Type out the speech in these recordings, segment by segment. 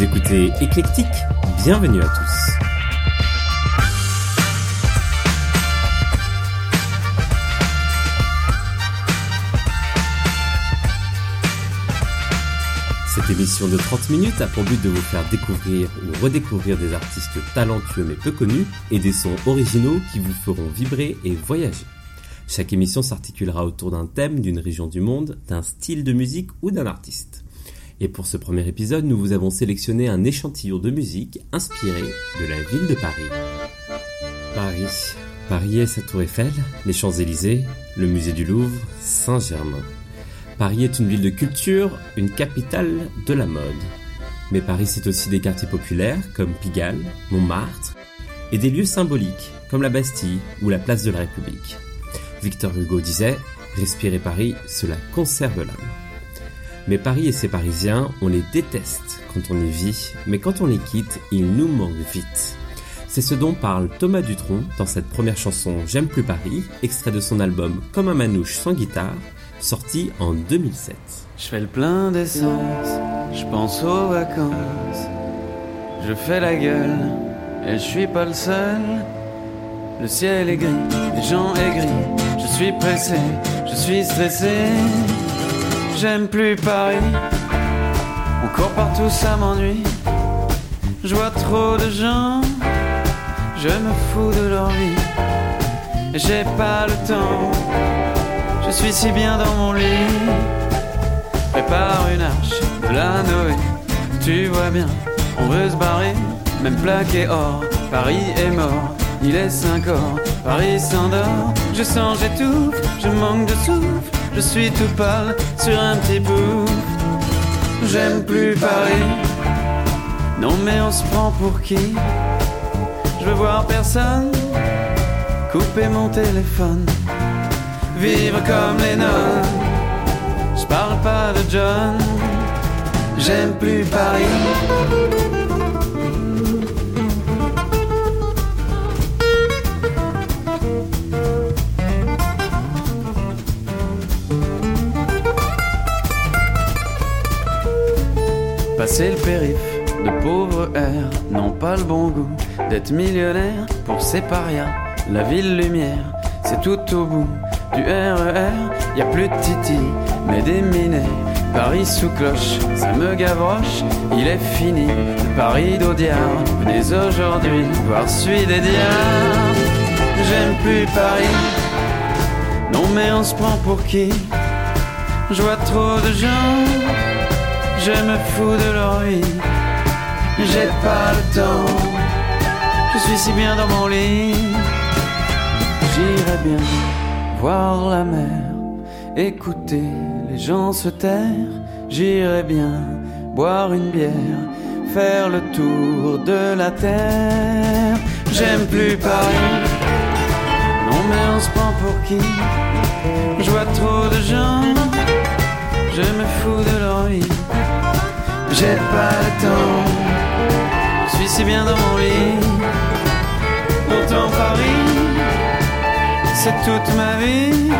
Écoutez Éclectique, bienvenue à tous. Cette émission de 30 minutes a pour but de vous faire découvrir ou redécouvrir des artistes talentueux mais peu connus et des sons originaux qui vous feront vibrer et voyager. Chaque émission s'articulera autour d'un thème, d'une région du monde, d'un style de musique ou d'un artiste. Et pour ce premier épisode, nous vous avons sélectionné un échantillon de musique inspiré de la ville de Paris. Paris. Paris est sa tour Eiffel, les Champs-Élysées, le musée du Louvre, Saint-Germain. Paris est une ville de culture, une capitale de la mode. Mais Paris c'est aussi des quartiers populaires comme Pigalle, Montmartre, et des lieux symboliques comme la Bastille ou la place de la République. Victor Hugo disait Respirer Paris, cela conserve l'âme. Mais Paris et ses Parisiens, on les déteste quand on y vit, mais quand on les quitte, ils nous manquent vite. C'est ce dont parle Thomas Dutronc dans cette première chanson J'aime plus Paris, extrait de son album Comme un manouche sans guitare, sorti en 2007. Je fais le plein d'essence, je pense aux vacances, je fais la gueule, et je suis pas le seul. Le ciel est gris, les gens aigris, je suis pressé, je suis stressé j'aime plus Paris. On court partout, ça m'ennuie. Je vois trop de gens, je me fous de leur vie. J'ai pas le temps, je suis si bien dans mon lit. Prépare une arche de la Noé, tu vois bien, on veut se barrer, même plaqué or. Paris est mort, il est 5 heures, Paris s'endort. Je sens, j'étouffe, je manque de souffle je suis tout pâle sur un petit bout. J'aime plus Paris. Non mais on se prend pour qui? Je veux voir personne. Couper mon téléphone. Vivre comme les nonnes. Je parle pas de John. J'aime plus Paris. C'est le périph, de pauvres airs n'ont pas le bon goût d'être millionnaire pour ces parias. La ville lumière, c'est tout au bout du RER. Y a plus de Titi, mais des minets. Paris sous cloche, ça me gavroche, il est fini. Le Paris d'Audiard, venez aujourd'hui voir celui des diables. J'aime plus Paris, non mais on se prend pour qui? Je vois trop de gens je me fous de leur vie. J'ai pas le temps, je suis si bien dans mon lit. J'irai bien voir la mer, écouter les gens se taire. J'irai bien boire une bière, faire le tour de la terre. J'aime plus Paris, non mais on se prend pour qui? Je vois trop de gens, je me fous de leur vie j'ai pas le temps. Je suis si bien dans mon lit. Pourtant Paris, c'est toute ma vie.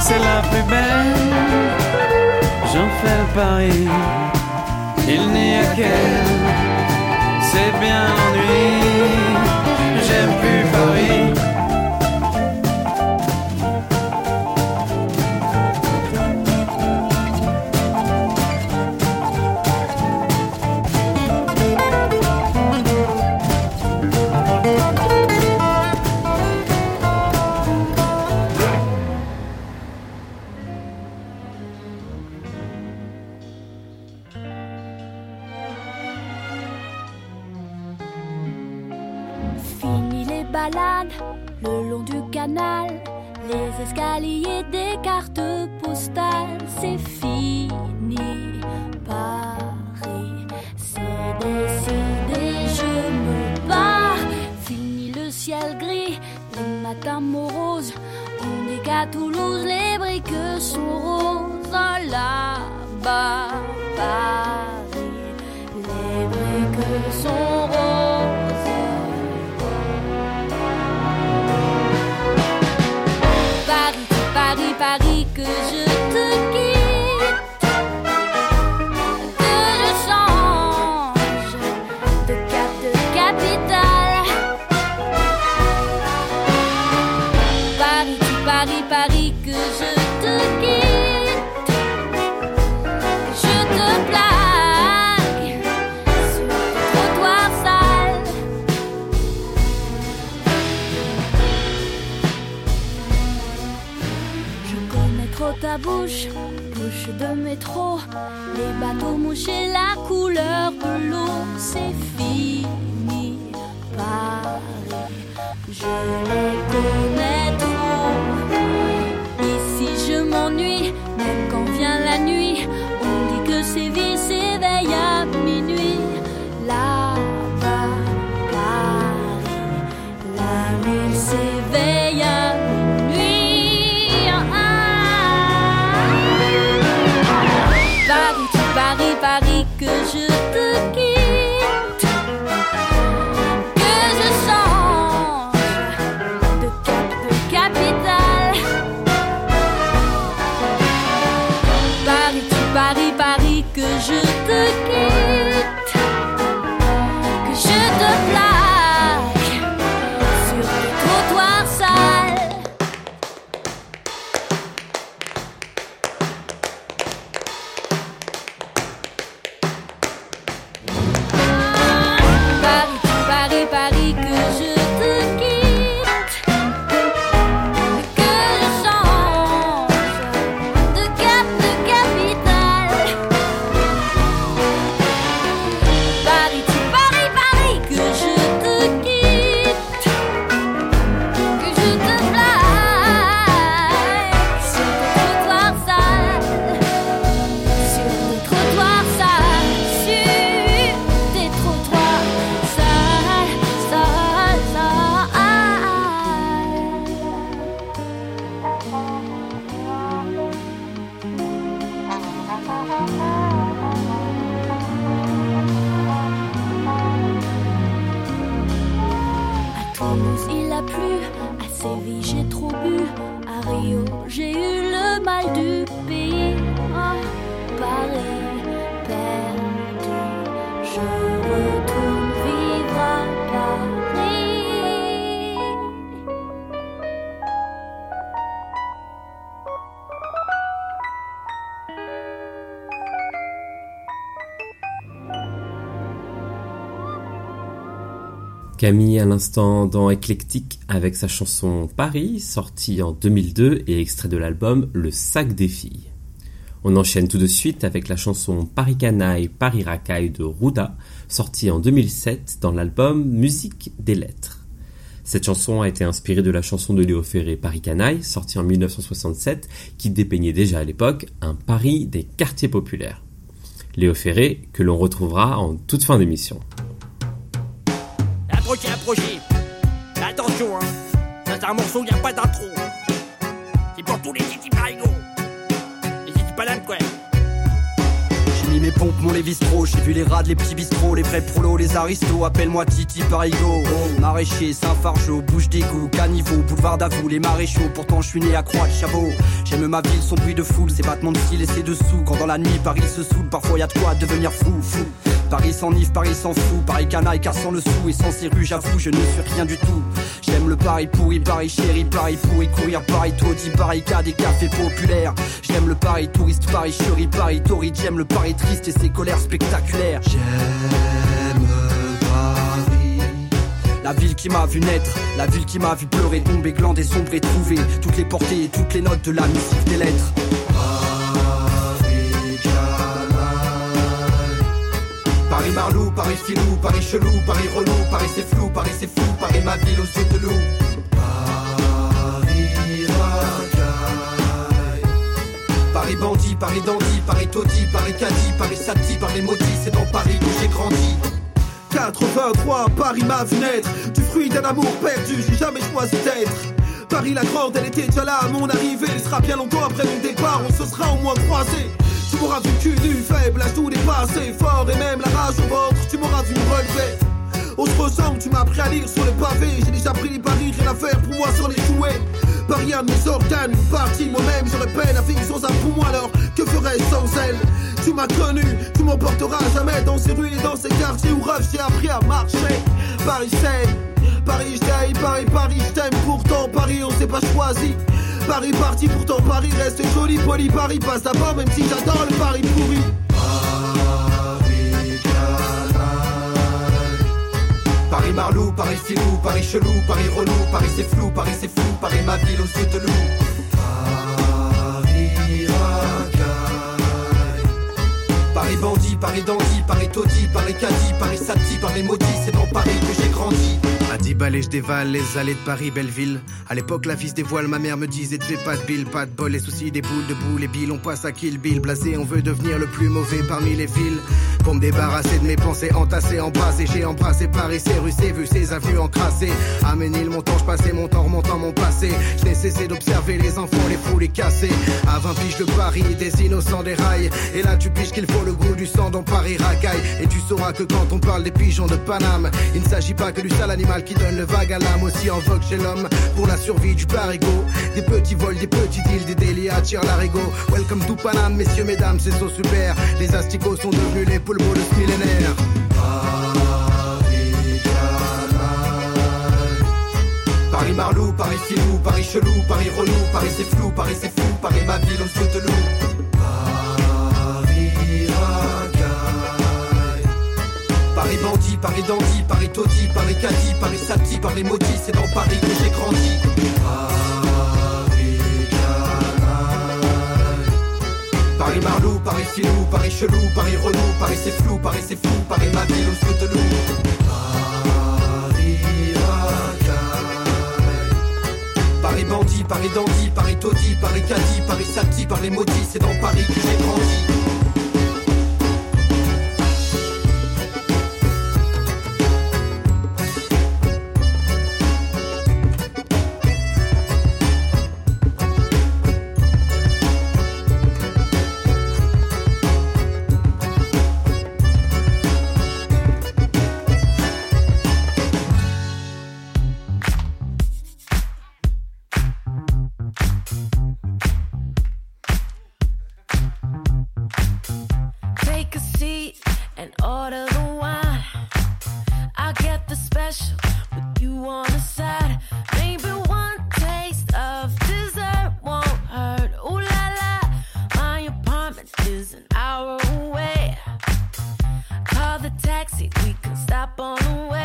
C'est la plus belle. J'en fais le. Il n'y a qu'elle. C'est bien l'ennui. J'aime plus Paris. Le long du canal, les escaliers des cartes postales, c'est fini. Paris, c'est décidé, je me pars. Fini le ciel gris, les matins moroses. On dit qu'à Toulouse, les briques sont roses. Là-bas, Paris, les briques sont roses. Que je bouche, bouche de métro. Les bateaux mouchés, la couleur de l'eau, c'est fini. Paris, je les connais trop. Ici, je m'ennuie, même quand vient la nuit. J'ai eu le mal du pays. Ah, Paris, perdu. Je retourne vivre à Paris. Camille à l'instant dans Éclectique avec sa chanson Paris, sortie en 2002 et extrait de l'album Le sac des filles. On enchaîne tout de suite avec la chanson Paris Canaille, Paris Racaille de Rouda, sortie en 2007 dans l'album Musique des lettres. Cette chanson a été inspirée de la chanson de Léo Ferré Paris Canaille, sortie en 1967, qui dépeignait déjà à l'époque un Paris des quartiers populaires. Léo Ferré, que l'on retrouvera en toute fin d'émission. Attention, hein. C'est un morceau, y a pas d'intro. C'est pour tous les titi parigots. Les titi palanes, quoi. Mes pompes, mon Lévi-Stro, j'ai vu les rats, les petits bistrots, les vrais prolos, les aristos, appelle-moi Titi Parigo. Maraîcher, Saint-Fargeau, bouche d'égout, caniveau, boulevard d'Avoue, les maréchaux, pourtant je suis né à Croix de Chabot. J'aime ma ville, son bruit de foule, ses battements de cils et ses dessous. Quand dans la nuit, Paris se saoule, parfois y a de quoi devenir fou, fou. Paris s'enivre, Paris s'en fout, Paris canaille car sans le sou et sans ses rues, j'avoue, je ne suis rien du tout. J'aime le Paris pourri, Paris chéri, Paris pourri, courir, Paris taudis, Paris cas des cafés populaires. J'aime le Paris touriste, Paris chéri, Paris torride, j'aime le Paris triste et ses colères spectaculaires. J'aime Paris. La ville qui m'a vu naître, la ville qui m'a vu pleurer, tomber, glander, sombrer, trouver toutes les portées et toutes les notes de la musique des lettres. Paris Marlou, Paris filou, Paris chelou, Paris relou, Paris c'est flou, Paris c'est fou, Paris ma ville au sud de loup. Paris racaille. Paris bandit, Paris dandy, Paris taudis, Paris caddie, Paris sati, Paris maudit, c'est dans Paris que j'ai grandi. 83, Paris m'a vu naître, du fruit d'un amour perdu, j'ai jamais choisi d'être. Paris la grande, elle était déjà là à mon arrivée, elle sera bien longtemps après mon départ, on se sera au moins croisés. Tu m'auras vu cul nu, faible, à tout dépassé, fort et même la rage au ventre, tu m'auras vu me relever. On se ressemble, tu m'as appris à lire sur le pavé, j'ai déjà pris les paris, rien à faire pour moi sans les jouer. Paris un de mes organes, une moi-même, j'aurais peine à vivre sans un poumon alors, que ferais-je sans elle? Tu m'as connu, tu m'emporteras jamais dans ces rues et dans ces quartiers où rêve j'ai appris à marcher. Paris c'est Paris je Paris, Paris je t'aime, pourtant Paris on s'est pas choisi. Paris parti, pourtant Paris reste joli, poli, Paris passe d'abord, même si j'adore le Paris pourri. Paris Marlou, Paris filou, Paris chelou, Paris relou, Paris c'est flou, Paris c'est flou, Paris ma ville aux yeux de loup. Paris racaille. Paris bandit, Paris dandy, Paris taudis, Paris cadi, Paris sati, Paris maudit, c'est dans Paris que j'ai grandi. À 10 balais, je dévale les allées de Paris, Belleville. À l'époque, la fille des voiles, ma mère me disait, fais pas de bill, pas de bol, les soucis des boules de les billes, on passe à Kill Bill. Blasé, on veut devenir le plus mauvais parmi les villes. Pour me débarrasser de mes pensées entassées, embrassées, j'ai embrassé Paris, ses rues, ses vues, ses avenues encrassées. À Ménil, mon temps, je passais mon temps remontant mon passé. Je n'ai cessé d'observer les enfants, les fous, les casser. À 20 piges de Paris, des innocents des rails. Et là, tu piges qu'il faut le goût du sang dans Paris racaille. Et tu sauras que quand on parle des pigeons de Paname, il ne s'agit pas que du sale animal qui donne le vague à l'âme. Aussi en vogue chez l'homme pour la survie du parigot. Des petits vols, des petits deals, des délits tir l'arigot. Welcome to Paname, messieurs, mesdames, c'est so super. Les asticots sont devenus les poules ce millénaire. Paris Marlou, Paris Filou, Paris Chelou, Paris Relou, Paris c'est flou, Paris c'est fou, Paris ma ville, se de loup. Paris. Paris bandit, Paris dandy, Paris taudis, Paris caddie, Paris sati, Paris maudit, c'est dans Paris que j'ai grandi. Paris Filou, Paris Chelou, Paris Relou, Paris c'est flou, Paris c'est fou, Paris ma ville, on se de loup. Paris bandit, Paris dandy, Paris taudis, Paris caddie, Paris sati, Paris maudit, c'est dans Paris que j'ai grandi. Apartment is an hour away. Call the taxi, we can stop on the way.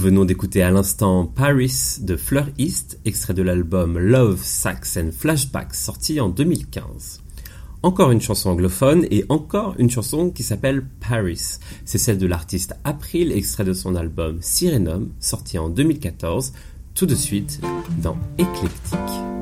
Nous venons d'écouter à l'instant Paris de Fleur East, extrait de l'album Love, Sax and Flashbacks, sorti en 2015. Encore une chanson anglophone et encore une chanson qui s'appelle Paris. C'est celle de l'artiste April, extrait de son album Sirenum, sorti en 2014, tout de suite dans Eclectic.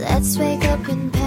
Let's wake up in bed.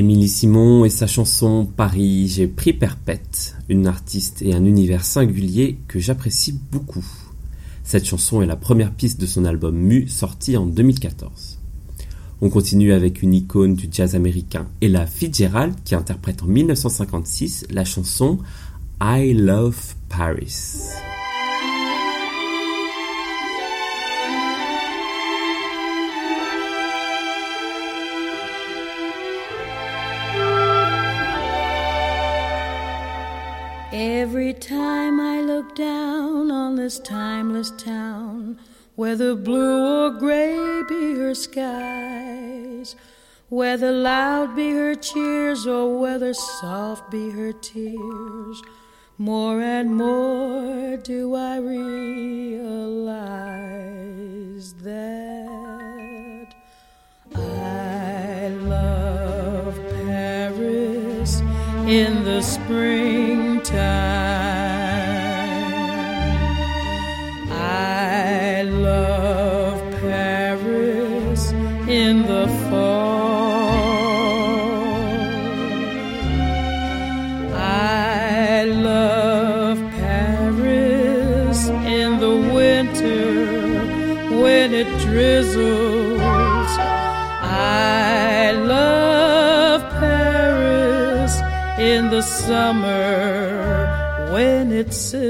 Émilie Simon et sa chanson Paris, j'ai pris perpète, une artiste et un univers singulier que j'apprécie beaucoup. Cette chanson est la première piste de son album Mu sorti en 2014. On continue avec une icône du jazz américain, Ella Fitzgerald, qui interprète en 1956 la chanson I Love Paris. Down on this timeless town, whether blue or gray be her skies, whether loud be her cheers or whether soft be her tears, more and more do I realize that I love Paris in the springtime. it's uh,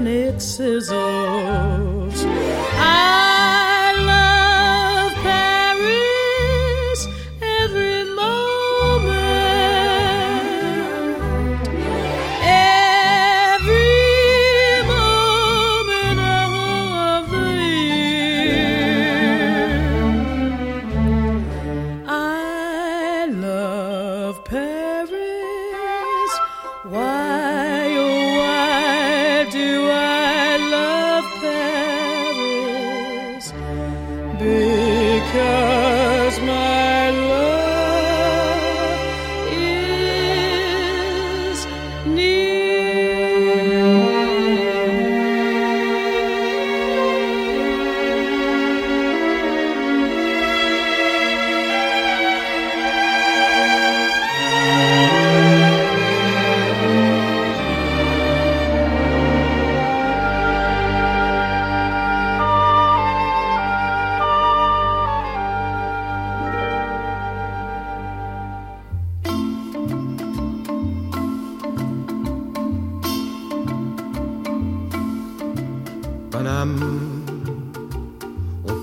when it sizzles. I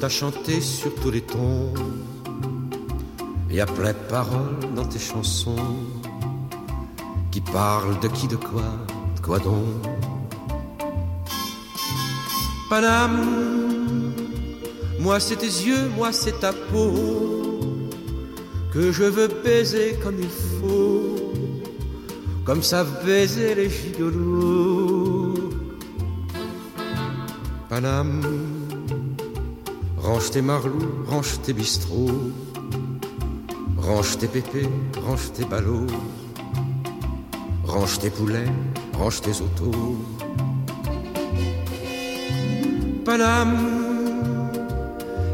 chanté sur tous les tons. Y a plein de paroles dans tes chansons qui parlent de qui, de quoi, de quoi donc. Paname, moi c'est tes yeux, moi c'est ta peau que je veux baiser comme il faut, comme savent baiser les gigolos. Paname, range tes marlous, range tes bistrots, range tes pépés, range tes ballots, range tes poulets, range tes autos. Paname,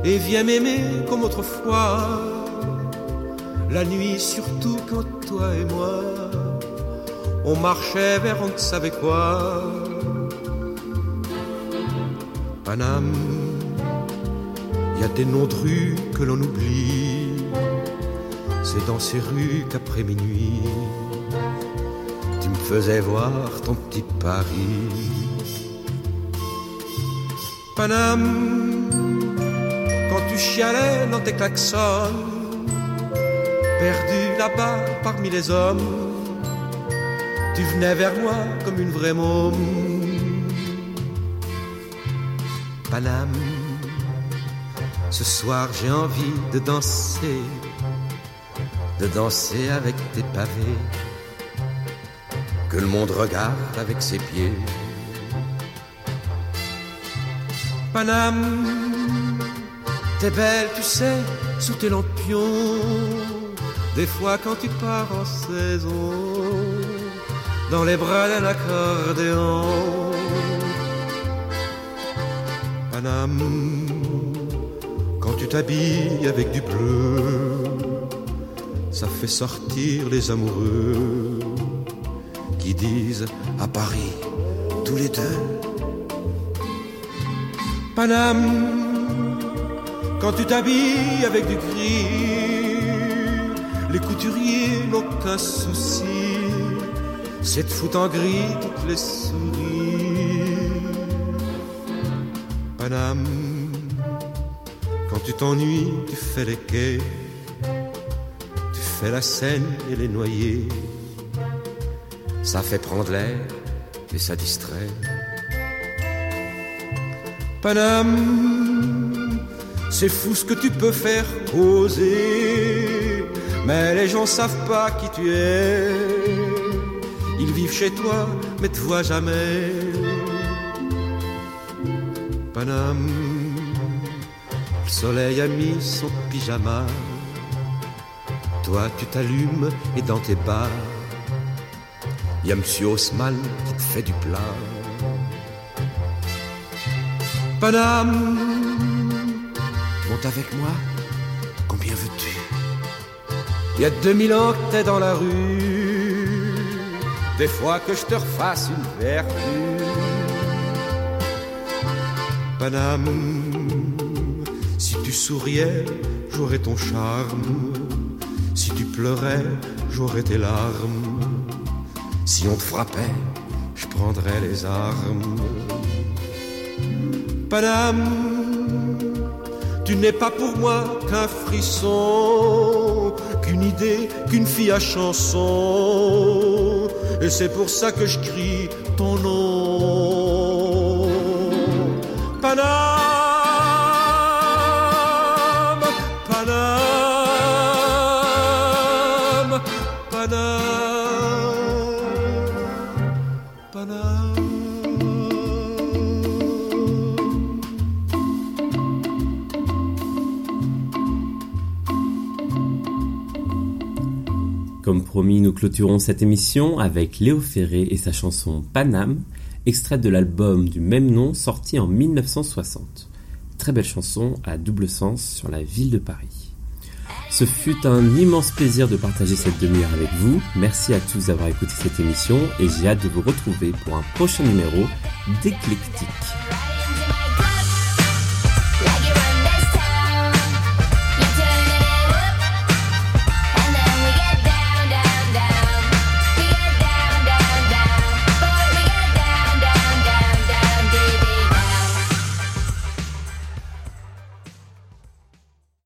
et viens m'aimer comme autrefois, la nuit surtout quand toi et moi, on marchait vers on ne savait quoi. Paname, a des que l'on oublie, c'est dans ces rues qu'après minuit, tu me faisais voir ton petit Paris. Paname, quand tu chialais dans tes klaxons, perdu là-bas parmi les hommes, tu venais vers moi comme une vraie môme. Paname, ce soir j'ai envie de danser, de danser avec tes pavés, que le monde regarde avec ses pieds. Paname, t'es belle, tu sais, sous tes lampions. Des fois quand tu pars en saison, dans les bras d'un accordéon. Paname, quand tu t'habilles avec du bleu, ça fait sortir les amoureux qui disent à Paris, tous les deux. Paname, quand tu t'habilles avec du gris, les couturiers n'ont qu'un souci, c'est de foutre en gris toutes les souris. Paname, tu t'ennuies, tu fais les quais, tu fais la Seine et les noyers, ça fait prendre l'air et ça distrait. Paname, c'est fou ce que tu peux faire oser, mais les gens savent pas qui tu es. Ils vivent chez toi, mais te voient jamais. Paname, le soleil a mis son pyjama. Toi, tu t'allumes et dans tes bas, y a Monsieur Haussmann qui te fait du plat. Paname, monte avec moi, combien veux-tu? Il y a 2000 ans que t'es dans la rue, des fois que je te refasse une vertu. Paname, souriais, j'aurais ton charme, si tu pleurais, j'aurais tes larmes, si on te frappait, je prendrais les armes. Paname, tu n'es pas pour moi qu'un frisson, qu'une idée, qu'une fille à chanson. Et c'est pour ça que je crie ton nom. Promis, nous clôturons cette émission avec Léo Ferré et sa chanson Paname, extraite de l'album du même nom sorti en 1960. Très belle chanson à double sens sur la ville de Paris. Ce fut un immense plaisir de partager cette demi-heure avec vous. Merci à tous d'avoir écouté cette émission et j'ai hâte de vous retrouver pour un prochain numéro d'Éclectique.